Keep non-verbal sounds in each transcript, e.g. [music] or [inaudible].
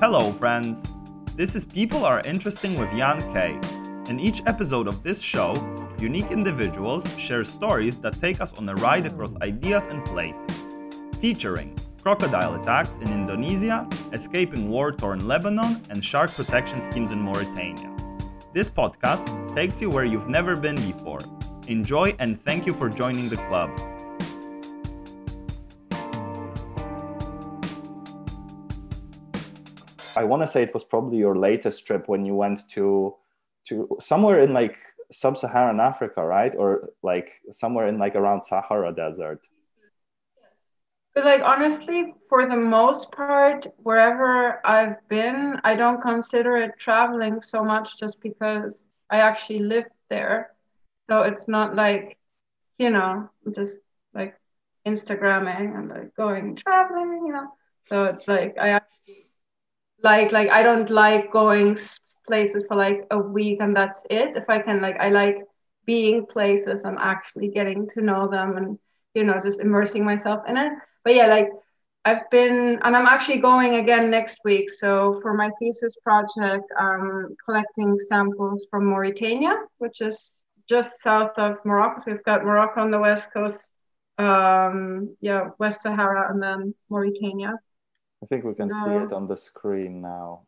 Hello, friends. This is People Are Interesting with Jan K. In each episode of this show, unique individuals share stories that take us on a ride across ideas and places, featuring crocodile attacks in Indonesia, escaping war torn Lebanon, and shark protection schemes in Mauritania. This podcast takes you where you've never been before. Enjoy and thank you for joining the club. I want to say it was probably your latest trip when you went to to somewhere in like sub-Saharan Africa, right? Or like somewhere in like around Sahara Desert. But like honestly, for the most part, wherever I've been, I don't consider it traveling so much just because I actually lived there. So it's not like, you know, just like Instagramming and like going traveling, you know. So it's like I actually like like I don't like going places for like a week and that's it. If I can like I like being places and actually getting to know them and you know just immersing myself in it. But yeah, like I've been and I'm actually going again next week. So for my thesis project, I'm collecting samples from Mauritania, which is just south of Morocco. So we've got Morocco on the west coast, um, yeah, West Sahara, and then Mauritania. I think we can see it on the screen now.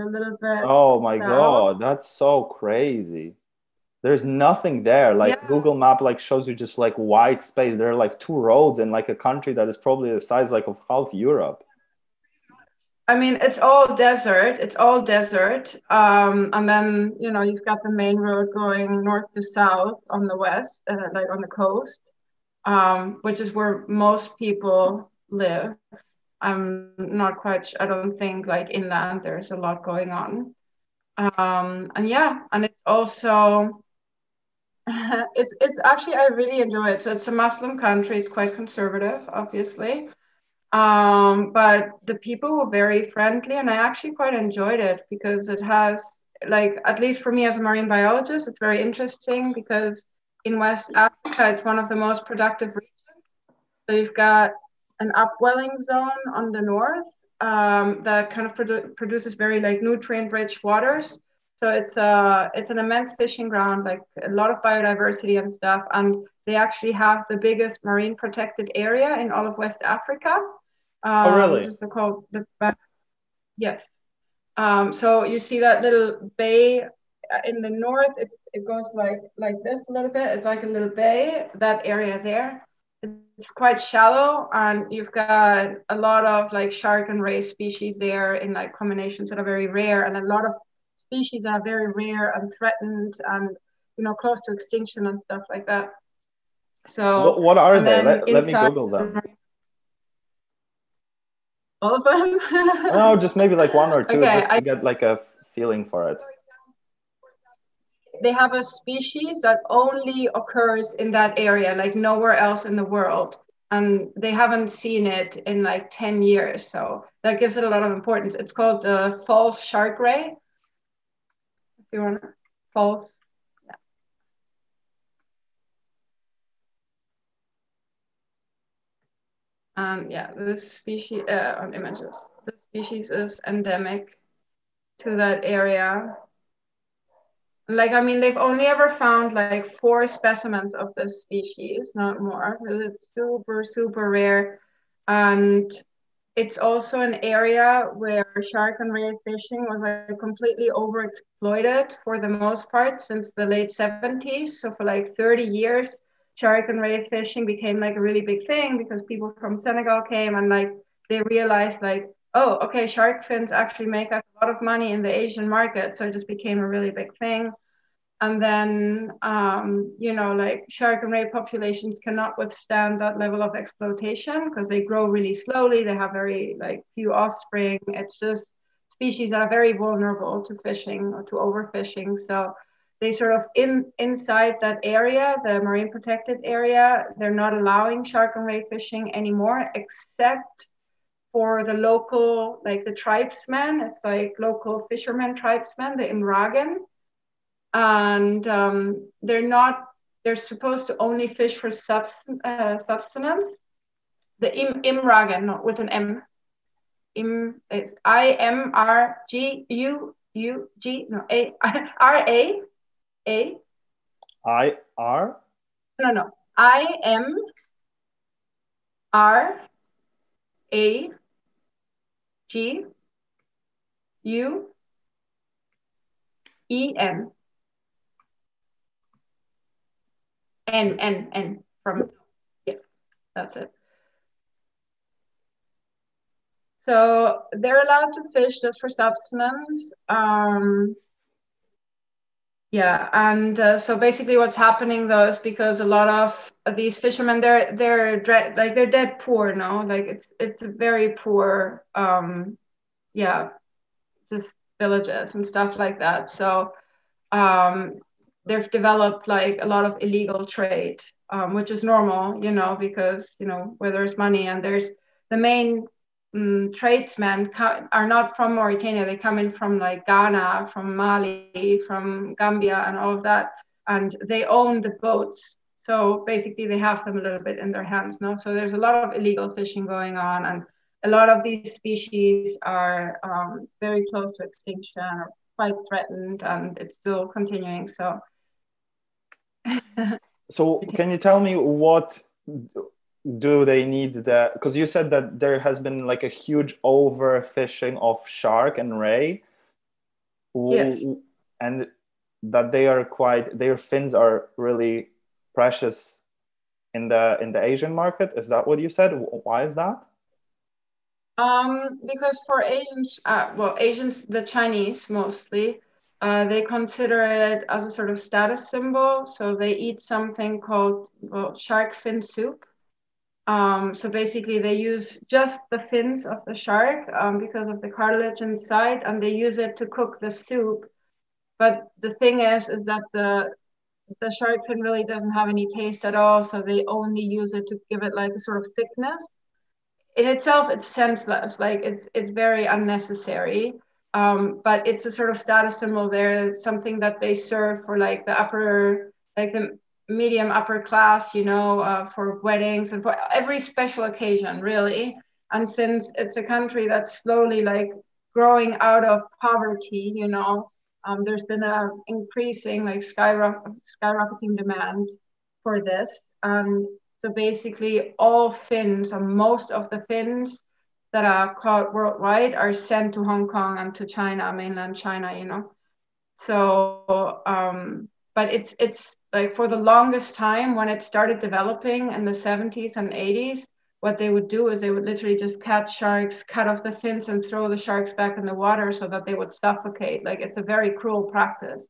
A little bit. Oh my south. god, that's so crazy. There's nothing there. Like yeah. Google Map like shows you just like white space. There are like two roads in like a country that is probably the size like of half Europe. I mean, it's all desert. It's all desert. Um, and then you know you've got the main road going north to south on the west, uh, like on the coast, um, which is where most people live. I'm not quite. I don't think like inland there's a lot going on. Um, and yeah, and it's also [laughs] it's it's actually I really enjoy it. So it's a Muslim country. It's quite conservative, obviously, um, but the people were very friendly, and I actually quite enjoyed it because it has like at least for me as a marine biologist, it's very interesting because in West Africa, it's one of the most productive regions. So you've got an upwelling zone on the north um, that kind of produ- produces very like nutrient rich waters. So it's a uh, it's an immense fishing ground, like a lot of biodiversity and stuff. And they actually have the biggest marine protected area in all of West Africa. Um, oh, really? It's called the yes. Um, so you see that little bay in the north. It, it goes like like this a little bit. It's like a little bay. That area there it's quite shallow and you've got a lot of like shark and ray species there in like combinations that are very rare and a lot of species are very rare and threatened and you know close to extinction and stuff like that. So what, what are they? let, let me google them. All of them? [laughs] No just maybe like one or two okay, just to I, get like a feeling for it they have a species that only occurs in that area, like nowhere else in the world. And they haven't seen it in like 10 years. So that gives it a lot of importance. It's called the false shark ray. If you want false. Yeah. Um, yeah, this species uh, on images. The species is endemic to that area like i mean they've only ever found like four specimens of this species not more. It's super super rare. And it's also an area where shark and ray fishing was like completely overexploited for the most part since the late 70s so for like 30 years shark and ray fishing became like a really big thing because people from senegal came and like they realized like oh okay shark fins actually make us lot of money in the asian market so it just became a really big thing. And then um, you know like shark and ray populations cannot withstand that level of exploitation because they grow really slowly they have very like few offspring. It's just species that are very vulnerable to fishing or to overfishing. So they sort of in inside that area the marine protected area they're not allowing shark and ray fishing anymore except for the local like the tribesmen. It's like local fishermen tribesmen the Imraguen. And um, they're not they're supposed to only fish for subs- uh, subsistence. The im Imraguen not with an m. Im, it's I M R G U U G no A [laughs] R A A. I R? No no. I M R A G U E N N N N from yes that's it. So they're allowed to fish just for subsistence um, yeah, and uh, so basically, what's happening though is because a lot of these fishermen, they're they're like they're dead poor, no, like it's it's very poor, um, yeah, just villages and stuff like that. So um, they've developed like a lot of illegal trade, um, which is normal, you know, because you know where there's money and there's the main um, tradesmen are not from Mauritania. They come in from like Ghana, from Mali, from Gambia, and all of that. And they own the boats. So basically, they have them a little bit in their hands now. So there's a lot of illegal fishing going on, and a lot of these species are um, very close to extinction or quite threatened, and it's still continuing. So. so [laughs] can you tell me what do they need that? Because you said that there has been like a huge overfishing of shark and ray. Yes. and that they are quite their fins are really precious in the in the asian market. Is that what you said? Why is that? Um because for asians uh, well asians the chinese mostly uh, they consider it as a sort of status symbol. So they eat something called well, shark fin soup um, so basically they use just the fins of the shark um, because of the cartilage inside and they use it to cook the soup. But the thing is, is that the the shark fin really doesn't have any taste at all. So they only use it to give it like a sort of thickness. In itself, it's senseless. Like it's it's very unnecessary. Um, but it's a sort of status symbol there, something that they serve for like the upper, like the medium upper class, you know, uh, for weddings and for every special occasion, really. And since it's a country that's slowly like growing out of poverty, you know, um, there's been a increasing like skyrock- skyrocketing demand for this. And so basically, all fins or most of the fins that are caught worldwide are sent to Hong Kong and to China, mainland China, you know. So, um, but it's it's like for the longest time when it started developing in the 70s and 80s what they would do is they would literally just catch sharks cut off the fins and throw the sharks back in the water so that they would suffocate. Like it's a very cruel practice.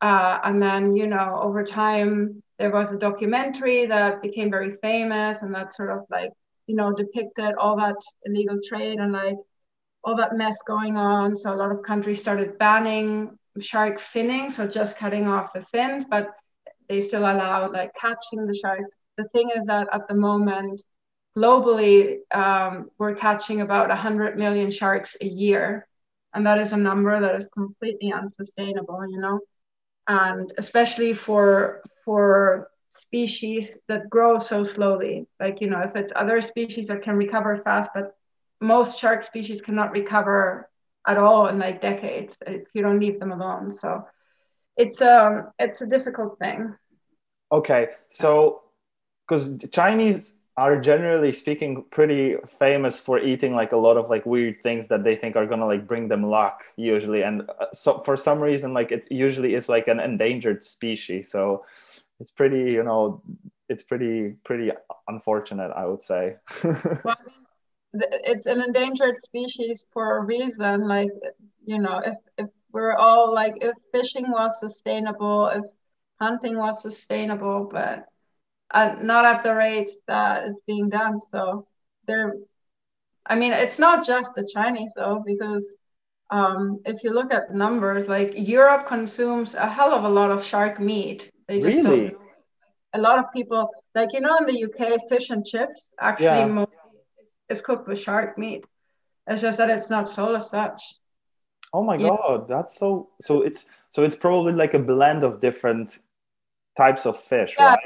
Uh, and then you know over time there was a documentary that became very famous and that sort of like you know depicted all that illegal trade and like all that mess going on. So a lot of countries started banning shark finning so just cutting off the fins. But they still allow like catching the sharks. The thing is that at the moment, globally, um, we're catching about 100 million sharks a year. And that is a number that is completely unsustainable, you know? And especially for, for species that grow so slowly. Like, you know, if it's other species that can recover fast, but most shark species cannot recover at all in like decades if you don't leave them alone. So it's um it's a difficult thing. Okay, so because Chinese are generally speaking pretty famous for eating like a lot of like weird things that they think are gonna like bring them luck usually, and uh, so for some reason like it usually is like an endangered species. So it's pretty you know it's pretty pretty unfortunate I would say. [laughs] well, it's an endangered species for a reason. Like you know if if we're all like if fishing was sustainable if hunting was sustainable but uh, not at the rate that it's being done so there i mean it's not just the chinese though because um, if you look at numbers like europe consumes a hell of a lot of shark meat they just really? don't a lot of people like you know in the uk fish and chips actually yeah. is cooked with shark meat it's just that it's not sold as such Oh my yeah. god, that's so so it's so it's probably like a blend of different types of fish, yeah.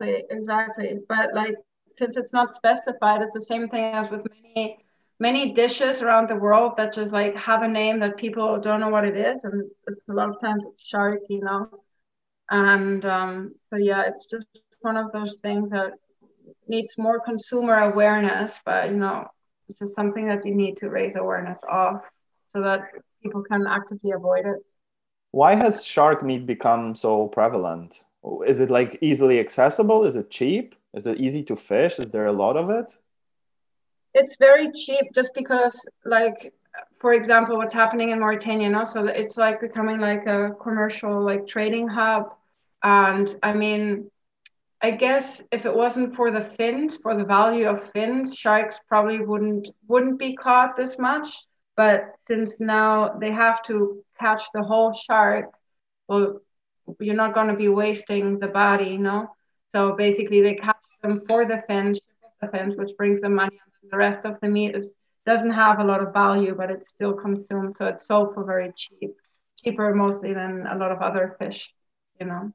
right? Exactly. But like since it's not specified, it's the same thing as with many many dishes around the world that just like have a name that people don't know what it is, and it's, it's a lot of times it's shark, you know. And um, so yeah, it's just one of those things that needs more consumer awareness, but you know, it's just something that you need to raise awareness of so that people can actively avoid it. Why has shark meat become so prevalent? Is it like easily accessible? Is it cheap? Is it easy to fish? Is there a lot of it? It's very cheap just because like for example what's happening in Mauritania now so it's like becoming like a commercial like trading hub and I mean I guess if it wasn't for the fins, for the value of fins, sharks probably wouldn't wouldn't be caught this much. But since now they have to catch the whole shark, well, you're not going to be wasting the body, you know. So basically, they catch them for the fins, the fins, which brings them money. And The rest of the meat is, doesn't have a lot of value, but it's still consumed, so it's sold for very cheap, cheaper mostly than a lot of other fish, you know.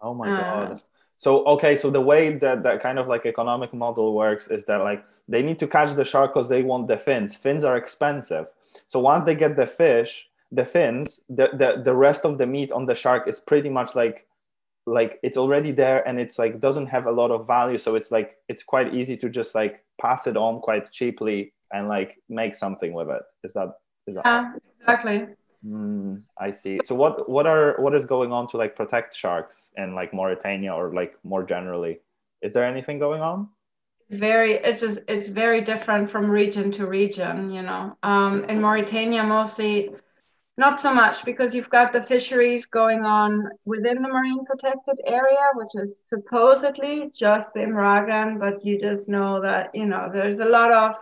Oh my uh, god! So okay, so the way that that kind of like economic model works is that like they need to catch the shark because they want the fins. Fins are expensive. So once they get the fish, the fins, the, the the rest of the meat on the shark is pretty much like like it's already there and it's like doesn't have a lot of value. So it's like it's quite easy to just like pass it on quite cheaply and like make something with it. Is that is that yeah, exactly. Mm, I see. So what what are what is going on to like protect sharks in like Mauritania or like more generally? Is there anything going on? Very, it's just it's very different from region to region. You know, um, in Mauritania mostly not so much because you've got the fisheries going on within the marine protected area, which is supposedly just Imraguen, but you just know that you know there's a lot of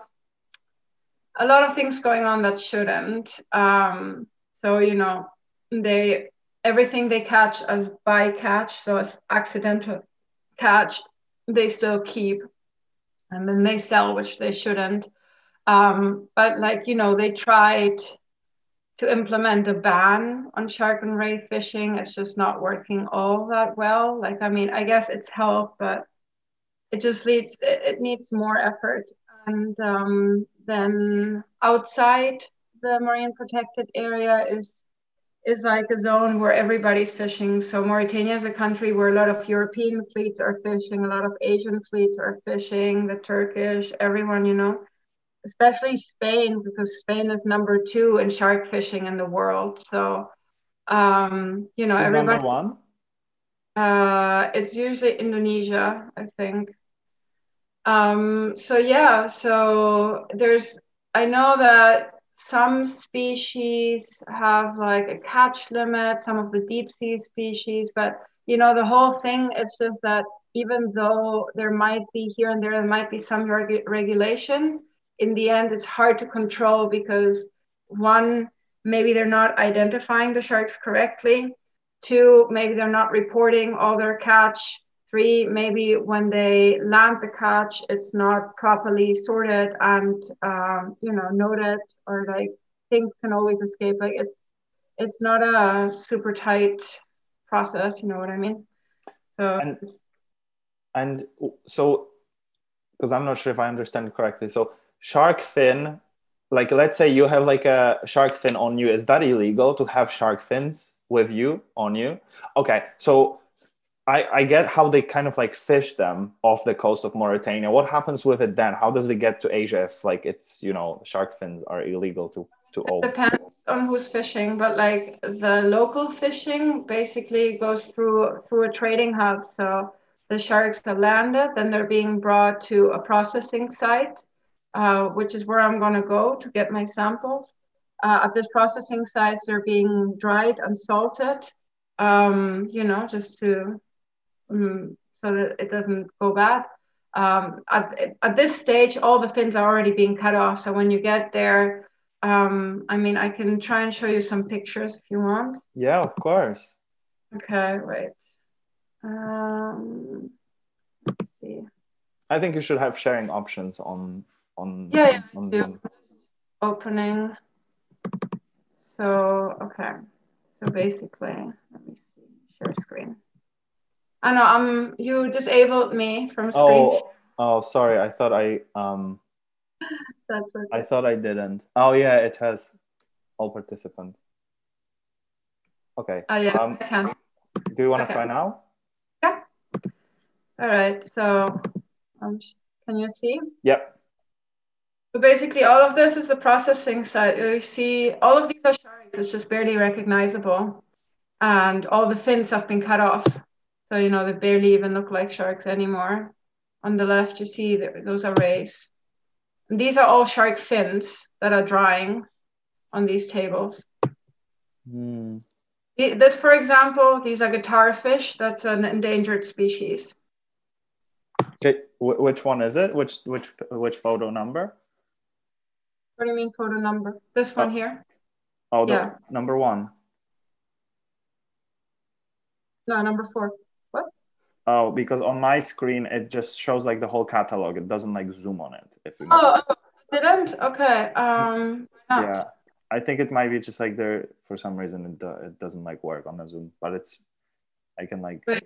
a lot of things going on that shouldn't. Um, so, you know, they everything they catch as bycatch, so as accidental catch, they still keep and then they sell, which they shouldn't. Um, but like, you know, they tried to implement a ban on shark and ray fishing. It's just not working all that well. Like, I mean, I guess it's helped, but it just leads, it, it needs more effort. And um, then outside the marine protected area is is like a zone where everybody's fishing. So Mauritania is a country where a lot of European fleets are fishing, a lot of Asian fleets are fishing, the Turkish, everyone, you know, especially Spain, because Spain is number two in shark fishing in the world. So, um, you know, everybody. Number one? Uh, it's usually Indonesia, I think. Um, so yeah, so there's, I know that some species have like a catch limit, some of the deep sea species, but you know, the whole thing, it's just that even though there might be here and there, there might be some reg- regulations, in the end, it's hard to control because one, maybe they're not identifying the sharks correctly. Two, maybe they're not reporting all their catch Three, maybe when they land the catch, it's not properly sorted and um, you know noted, or like things can always escape. Like it's it's not a super tight process. You know what I mean? So and, and so because I'm not sure if I understand correctly. So shark fin, like let's say you have like a shark fin on you, is that illegal to have shark fins with you on you? Okay, so I, I get how they kind of like fish them off the coast of Mauritania. What happens with it then? How does it get to Asia if like it's you know shark fins are illegal to to it own? Depends on who's fishing, but like the local fishing basically goes through through a trading hub. So the sharks are landed, then they're being brought to a processing site, uh, which is where I'm going to go to get my samples. Uh, at this processing sites, they're being dried and salted. Um, you know, just to um, so that it doesn't go bad. Um, at, at this stage, all the fins are already being cut off. So when you get there, um, I mean, I can try and show you some pictures if you want. Yeah, of course. Okay, wait. Um, let's see. I think you should have sharing options on on. Yeah, yeah. On, on, Opening. So okay, so basically, let me see. Share screen. I know. Um, you disabled me from screen. Oh, oh, sorry. I thought I um. [laughs] That's okay. I thought I didn't. Oh yeah, it has all participants. Okay. Oh yeah, Um, I can. do you want to okay. try now? Yeah. All right. So, um, can you see? Yep. So basically, all of this is the processing side. You see, all of these are sharks. It's just barely recognizable, and all the fins have been cut off. So you know they barely even look like sharks anymore. On the left, you see that those are rays. And these are all shark fins that are drying on these tables. Hmm. The- This, for example, these are guitar fish. That's an endangered species. Okay. Wh- which one is it? Which which which photo number? What do you mean photo number? This one Oh. here? Oh, the Yeah. number one. No, number four. What? Oh, because on my screen it just shows like the whole catalog. It doesn't like zoom on it. If you Oh, oh, it didn't? Okay. Um, not? yeah, I think it might be just like there for some reason it do, it doesn't like work on the zoom, but it's I can like Wait.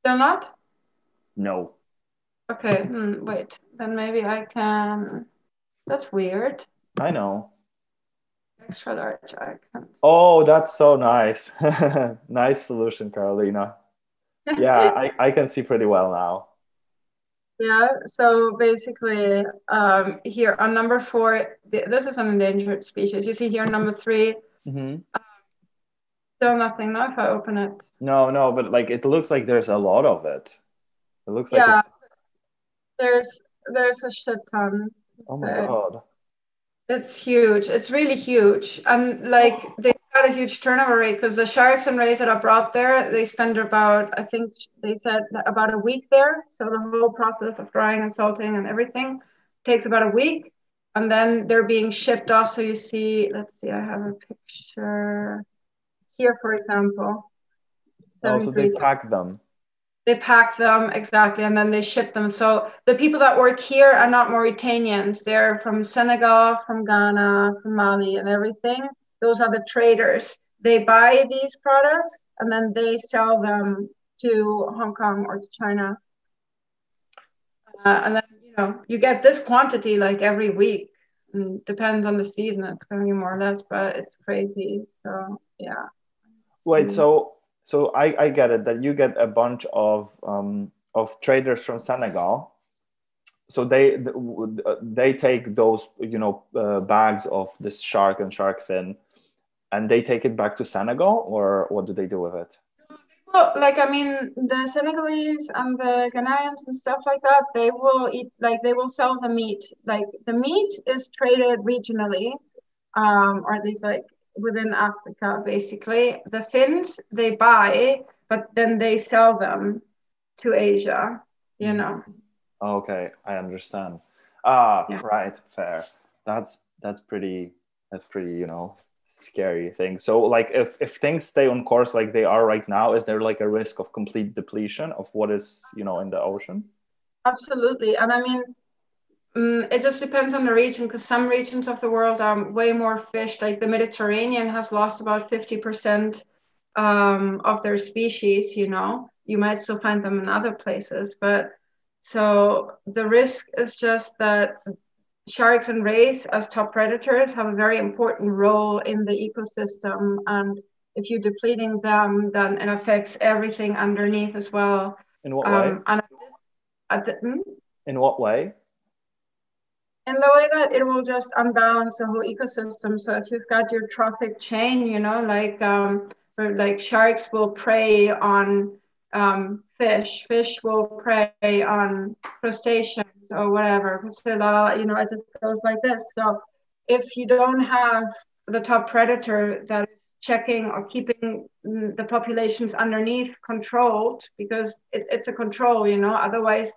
Still not? no. Okay. Hmm, wait. Then maybe I can. That's weird. I know. Extra large. I can. Oh, that's so nice. [laughs] nice solution, Carolina. Yeah, I, [laughs] I can see pretty well now. Yeah. So basically, um, here on number four, th- this is an endangered species. You see here, number three, hmm still nothing. Now, if I open it. No, no, but like it looks like there's a lot of it. It looks like Yeah. it's, There's there's a shit ton. oh my god. It's huge. It's really huge. And like oh. they've got a huge turnover rate because the sharks and rays that are brought there, they spend about, I think they said about a week there. So the whole process of drying and salting and everything takes about a week. And then they're being shipped off. So you see, let's see, I have a picture here, for example. Oh, so they pack them. They pack them exactly and then they ship them. So the people that work here are not mauritanians. They're from senegal from ghana from mali and everything. Those are the traders. They buy these products and then they sell them to hong kong or to china. Uh, and then you know you get this quantity like every week. And depends on the season it's going to be more or less but it's crazy so yeah. Wait, Mm. so so I, I get it that you get a bunch of um, of traders from Senegal. So they they take those you know uh, bags of this shark and shark fin, and they take it back to Senegal, or what do they do with it? Well, like I mean, the Senegalese and the Ghanaians and stuff like that, they will eat like they will sell the meat. Like the meat is traded regionally, um, or at least like within Africa, basically. The fins they buy, but then they sell them to Asia. You know. Okay, I understand. Ah, Yeah. right, fair. That's that's pretty that's pretty you know scary thing. So like if if things stay on course like they are right now, is there like a risk of complete depletion of what is you know in the ocean? Absolutely. And I mean, mm, it just depends on the region because some regions of the world are way more fish. Like the Mediterranean has lost about 50% um, of their species, you know. You might still find them in other places. But so the risk is just that sharks and rays, as top predators, have a very important role in the ecosystem. And if you're depleting them, then it affects everything underneath as well. In what way? Um, and at the, hmm? In what way? In the way that it will just unbalance the whole ecosystem. So if you've got your trophic chain, you know, like um, like sharks will prey on um, fish, fish will prey on crustaceans or whatever. You know, it just goes like this. So if you don't have the top predator that is checking or keeping the populations underneath controlled, because it, it's a control, you know, otherwise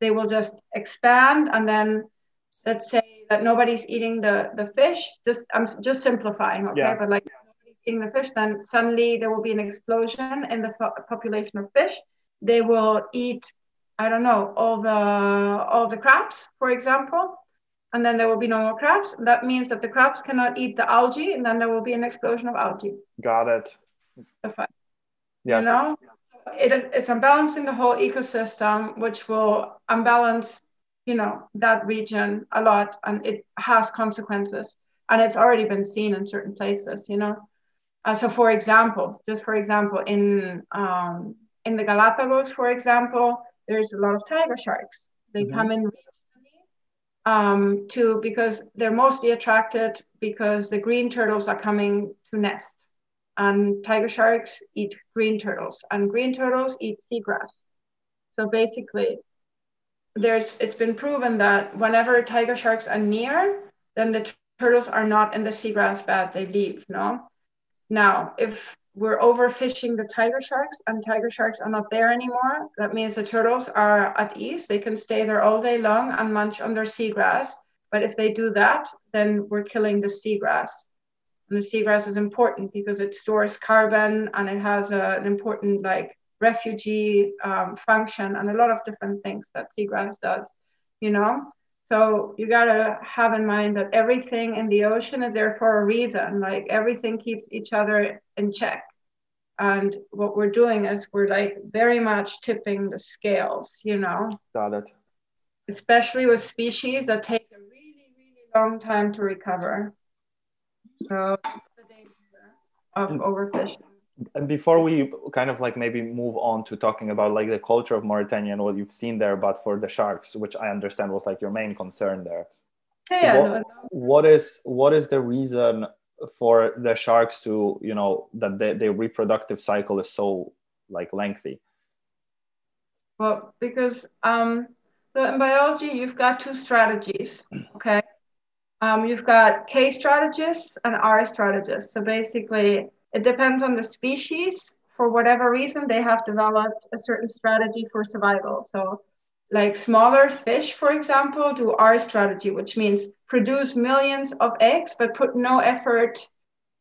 they will just expand and then let's say that nobody's eating the the fish just i'm just simplifying okay Yeah. but like eating the fish then suddenly there will be an explosion in the po- population of fish they will eat i don't know all the all the crabs for example and then there will be no more crabs that means that the crabs cannot eat the algae and then there will be an explosion of algae Got it. Yes. you know it is it's unbalancing the whole ecosystem which will unbalance you know that region a lot and it has consequences and it's already been seen in certain places you know. Uh, so for example just for example in um, in the galapagos for example there's a lot of tiger sharks. They mm-hmm. come in um, to because they're mostly attracted because the green turtles are coming to nest and tiger sharks eat green turtles and green turtles eat seagrass. So basically there's it's been proven that whenever tiger sharks are near, then the turtles are not in the seagrass bed, they leave, no? Now, if we're overfishing the tiger sharks and tiger sharks are not there anymore, that means the turtles are at ease. They can stay there all day long and munch on their seagrass. But if they do that, then we're killing the seagrass. And the seagrass is important because it stores carbon and it has a, an important like refugee um, function and a lot of different things that seagrass does, you know? So you gotta have in mind that everything in the ocean is there for a reason. Like everything keeps each other in check. And what we're doing is we're like very much tipping the scales, you know? Got it. Especially with species that take a really, really long time to recover. So the danger of mm. overfishing and before we kind of like maybe move on to talking about like the culture of Mauritania and what you've seen there, but for the sharks, which I understand was like your main concern there. Yeah, what, what is what is the reason for the sharks to you know that the, their reproductive cycle is so like lengthy? Well, because um, so in biology you've got two strategies. [clears throat] Okay, um, you've got K strategists and R strategists. So basically it depends on the species. For whatever reason, they have developed a certain strategy for survival. So, like smaller fish, for example, do R strategy, which means produce millions of eggs, but put no effort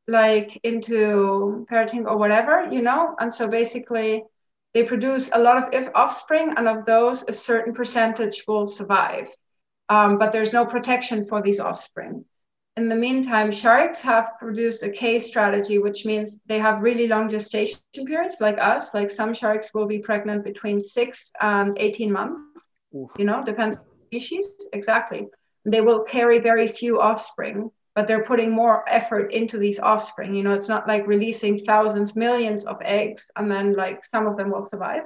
like into parenting or whatever, you know? And so basically, they produce a lot of offspring, and of those, a certain percentage will survive. Um, but there's no protection for these offspring in the meantime, sharks have produced a K strategy, which means they have really long gestation periods, like us. Like some sharks will be pregnant between six and 18 months, Oof. you know, depends on the species. Exactly. They will carry very few offspring, but they're putting more effort into these offspring. You know, it's not like releasing thousands, millions of eggs, and then like some of them will survive,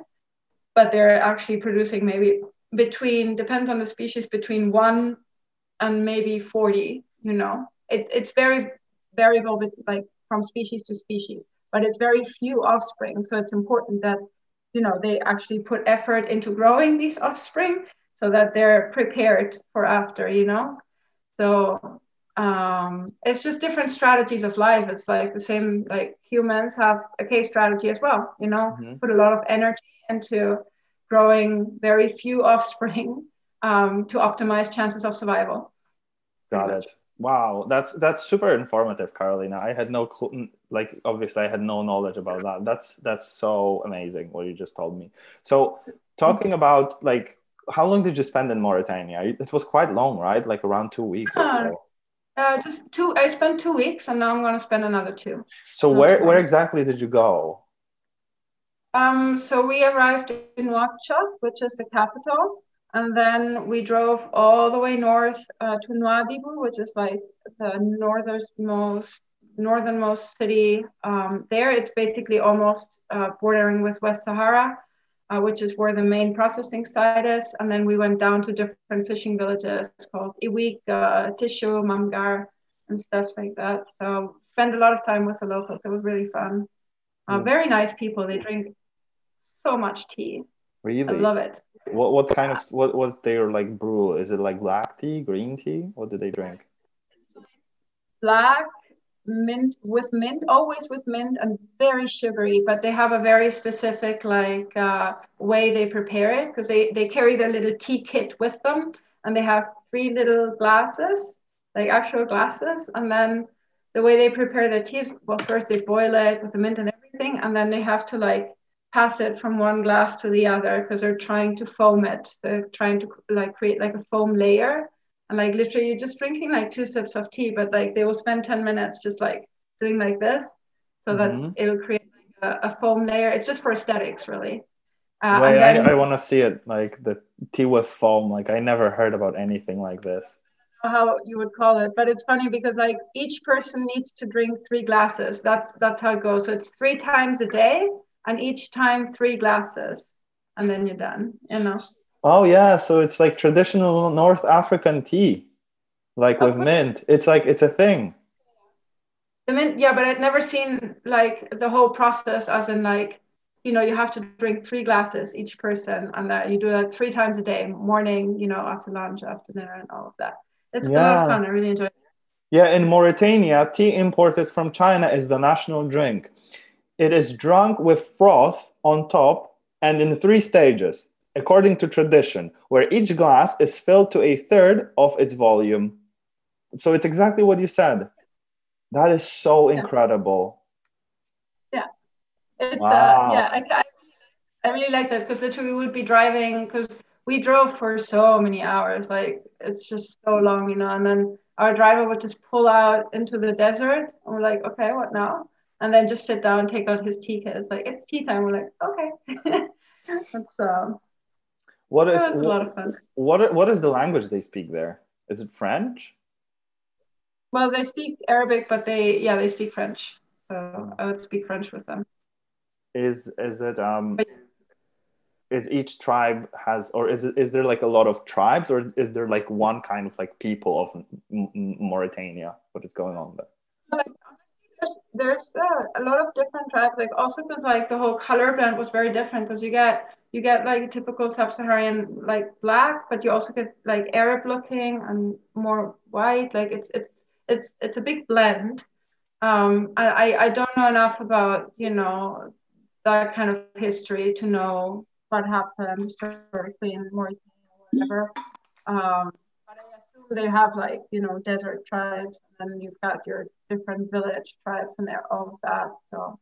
but they're actually producing maybe between, depends on the species, between one and maybe 40 you know it, it's very variable with like from species to species but it's very few offspring. So it's important that you know they actually put effort into growing these offspring so that they're prepared for after you know? So um, it's just different strategies of life. It's like the same like humans have a K strategy as well you know? Mm-hmm. put a lot of energy into growing very few offspring um, to optimize chances of survival. Got it Wow, that's that's super informative, Carolina. I had no clue, like obviously I had no knowledge about that. That's that's so amazing what you just told me. So, talking about like how long did you spend in Mauritania? It was quite long, right? Like around two weeks or so. Uh, just two. I spent two weeks, and now I'm going to spend another two. So where where exactly did you go? Um, so we arrived in Nouakchott, which is the capital, and then we drove all the way north uh, to Nouadhibou, which is like the northernmost northernmost city um, there. It's basically almost uh, bordering with West Sahara, uh, which is where the main processing site is. And then we went down to different fishing villages called Iwik, uh, Tisho, Mamgar, and stuff like that. So spent a lot of time with the locals. It was really fun. Uh, very nice people. They drink so much tea. Really? I love it. What what kind of what was their like brew? Is it like black tea, green tea? What do they drink? Black mint with mint, always with mint and very sugary, but they have a very specific like uh, way they prepare it because they, they carry their little tea kit with them and they have three little glasses, like actual glasses. And then the way they prepare their tea is well, first they boil it with the mint and everything, and then they have to like pass it from one glass to the other because they're trying to foam it. They're trying to like create like a foam layer. And like literally you're just drinking like two sips of tea, but like they will spend 10 minutes just like doing like this so mm-hmm. that it'll create like a, a, foam layer. It's just for aesthetics really. Uh, Wait, then, I, I want to see it. Like the tea with foam. Like I never heard about anything like this. how you would call it but it's funny because like each person needs to drink three glasses that's that's how it goes so it's three times a day and each time three glasses and then you're done you know Oh yeah, so it's like traditional North African tea, like with Okay. mint. It's like it's a thing. the mint yeah but i'd never seen like the whole process as in like you know you have to drink three glasses each person and that you do that three times a day morning you know after lunch after dinner and all of that it's a lot of fun i really enjoy it Yeah, in Mauritania, tea imported from China is the national drink. It is drunk with froth on top and in three stages, according to tradition, where each glass is filled to a third of its volume. So it's exactly what you said. That is so Yeah. incredible. It's Wow. uh, yeah, I, I, I really like that because literally we would be driving because we drove for so many hours, like it's just so long, you know. And then our driver would just pull out into the desert, and we're like, okay, what now? And then just sit down, and take out his tea kit. It's like it's tea time. We're like, okay. [laughs] That's um, What is a lot of fun. what what is the language they speak there? Is it French? Well, they speak Arabic, but they yeah, they speak French. So I would speak French with them. Is is it um But- is each tribe has or is is there like a lot of tribes or is there like one kind of like people of Mauritania? What is going on there? like there's there's uh, a lot of different tribes like also because like the whole color blend was very different because you get you get like a typical sub-saharan like black but you also get like arab looking and more white like it's it's it's it's a big blend. Um i i don't know enough about you know that kind of history to know what happened historically in Mauritania or whatever. Um they have like you know desert tribes, and then you've got your different village tribes and they're all of that. So,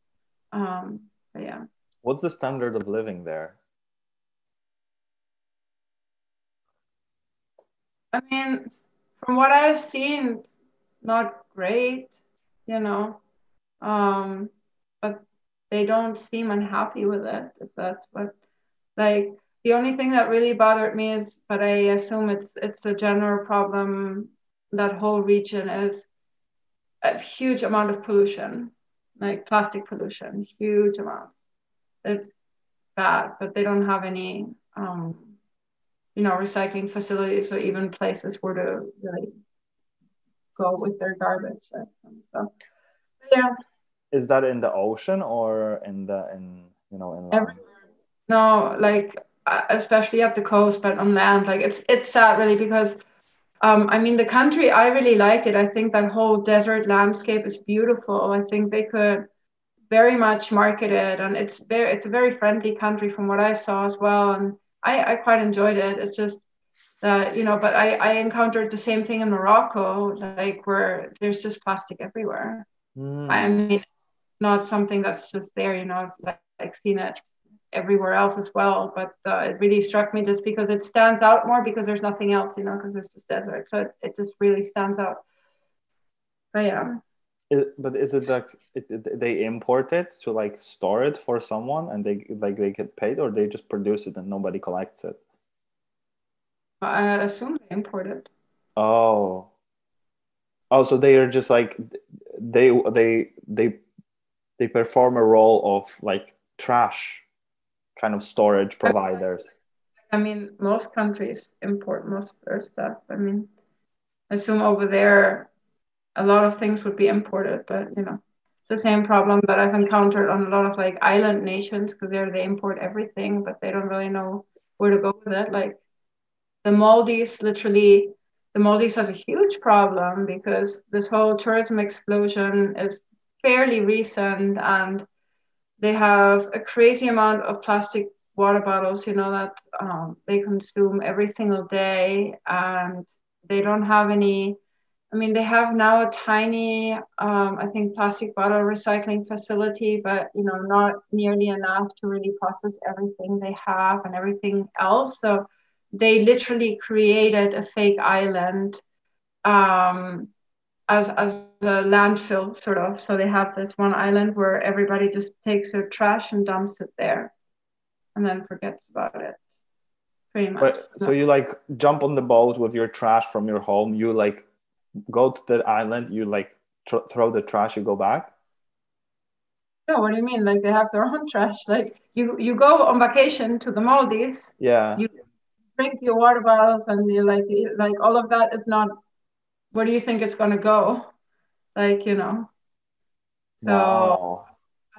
um, yeah, What's the standard of living there? I mean, from what I've seen, not great, you know, um, but they don't seem unhappy with it. If that's what, like, the only thing that really bothered me is, but I assume it's it's a general problem. That whole region is a huge amount of pollution, like plastic pollution, huge amount. It's bad, but they don't have any, um, you know, recycling facilities or even places where to really go with their garbage. So, yeah. Is that in the ocean or in the in you know in? Everywhere. No, like especially at the coast, but on land, like it's it's sad really because um, I mean the country I really liked it. I think that whole desert landscape is beautiful. I think they could very much market it, and it's very it's a very friendly country from what I saw as well, and I I quite enjoyed it. It's just that you know, but I I encountered the same thing in Morocco, like where there's just plastic everywhere. Hmm. I mean, it's not something that's just there, you know, I've like, like seen it everywhere else as well. But uh, it really struck me just because it stands out more because there's nothing else, you know, because there's just desert. So it, it just really stands out. But yeah. Is- but is it like it, it- they import it to like store it for someone and they like they get paid or they just produce it and nobody collects it? I assume they imported. Oh. Oh, so they are just like they they they they perform a role of like trash kind of storage providers. I mean, most countries import most of their stuff. I mean, I assume over there, a lot of things would be imported, but you know, it's the same problem that I've encountered on a lot of like island nations because there they import everything, but they don't really know where to go with it. Like the Maldives, literally, the Maldives has a huge problem because this whole tourism explosion is fairly recent and they have a crazy amount of plastic water bottles, you know, that um, they consume every single day and they don't have any. I mean, they have now a tiny, um, I think, plastic bottle recycling facility, but you know, not nearly enough to really process everything they have and everything else. So they literally created a fake island um, as as a landfill, sort of. So they have this one island where everybody just takes their trash and dumps it there and then forgets about it. Pretty much. But so you like jump on the boat with your trash from your home. You like go to the island. You like tr- throw the trash. You go back. no, what do you mean? Like they have their own trash. Like you you go on vacation to the Maldives, Yeah. You- drink your water bottles, and you like like all of that is not. Where do you think it's gonna go? Like you know. So wow.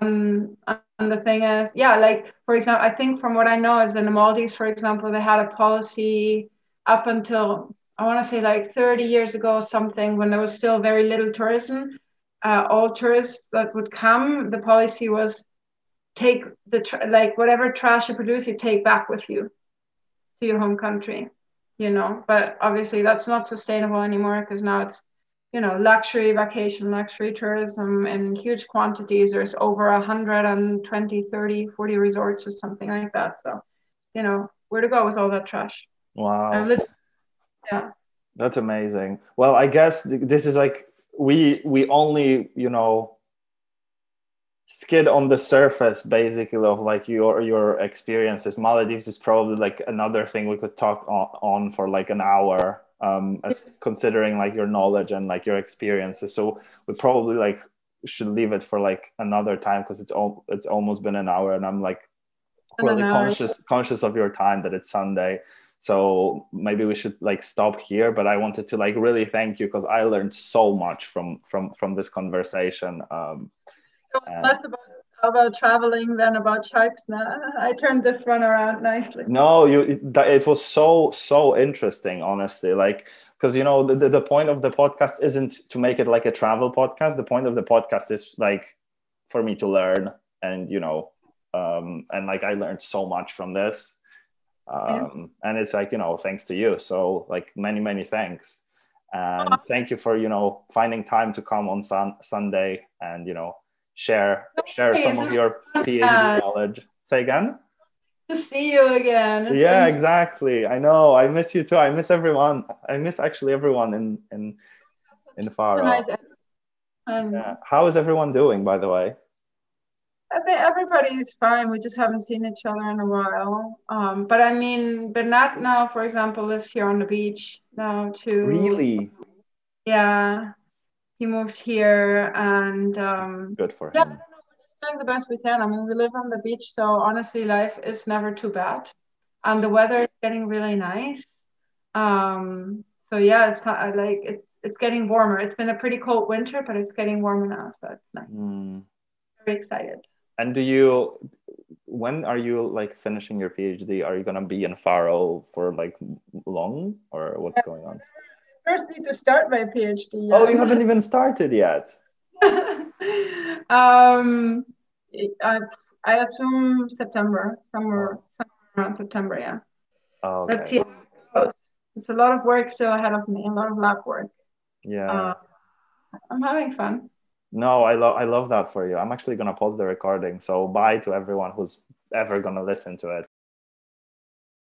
Um, and the thing is, yeah, like for example, I think from what I know is in the Maldives, for example, they had a policy up until I want to say like 30 years ago or something when there was still very little tourism. Uh, all tourists that would come, the policy was take the tr- like whatever trash you produce, you take back with you to your home country, you know. But obviously, that's not sustainable anymore because now it's you know luxury vacation luxury tourism in huge quantities there's over 120 30 40 resorts or something like that so you know where to go with all that trash Wow. Yeah That's amazing. Well, I guess th- this is like we we only you know skid on the surface basically of like your your experiences. Maldives is probably like another thing we could talk on, on for like an hour. Um, as considering like your knowledge and like your experiences, so we probably like should leave it for like another time because it's all it's almost been an hour and I'm like really conscious conscious of your time that it's Sunday so maybe we should like stop here but i wanted to like really thank you because i learned so much from from from this conversation um Uh, less about about traveling than about sharks i turned this one around nicely. No you it, it was so so interesting honestly. Like because you know the, the, the point of the podcast isn't to make it like a travel podcast. The point of the podcast is like for me to learn and you know um and like i learned so much from this. Um and it's like you know thanks to you. So like many many thanks. And thank you for you know finding time to come on sun- sunday and you know share share worries, some of your phd knowledge. Say again? To see you again. It's yeah exactly. I know. I miss you too. I miss everyone. I miss actually everyone in in in so faro. nice um, yeah. how is everyone doing by the way? I think everybody is fine. We just haven't seen each other in a while. Um, but I mean, Bernat now, for example, lives here on the beach now too. really? Yeah. He moved here and um, good for yeah, him don't know, we're just doing the best we can. I mean, we live on the beach, so honestly, life is never too bad. And the weather is getting really nice. Um, so yeah, it's like it's it's getting warmer. It's been a pretty cold winter, but it's getting warmer now, so it's nice. Hmm. Very excited. And do you, when are you like finishing your PhD? Are you gonna be in Faro for like long, or what's going on? First, need to start my PhD. Oh, you haven't even started yet. [laughs] um, I, I assume September, somewhere, somewhere around September. Yeah. Oh, Let's see how it goes. It's a lot of work still ahead of me, a lot of lab work. Yeah. Uh, I'm having fun. No, I love I love that for you. I'm actually gonna pause the recording. So bye to everyone who's ever gonna listen to it.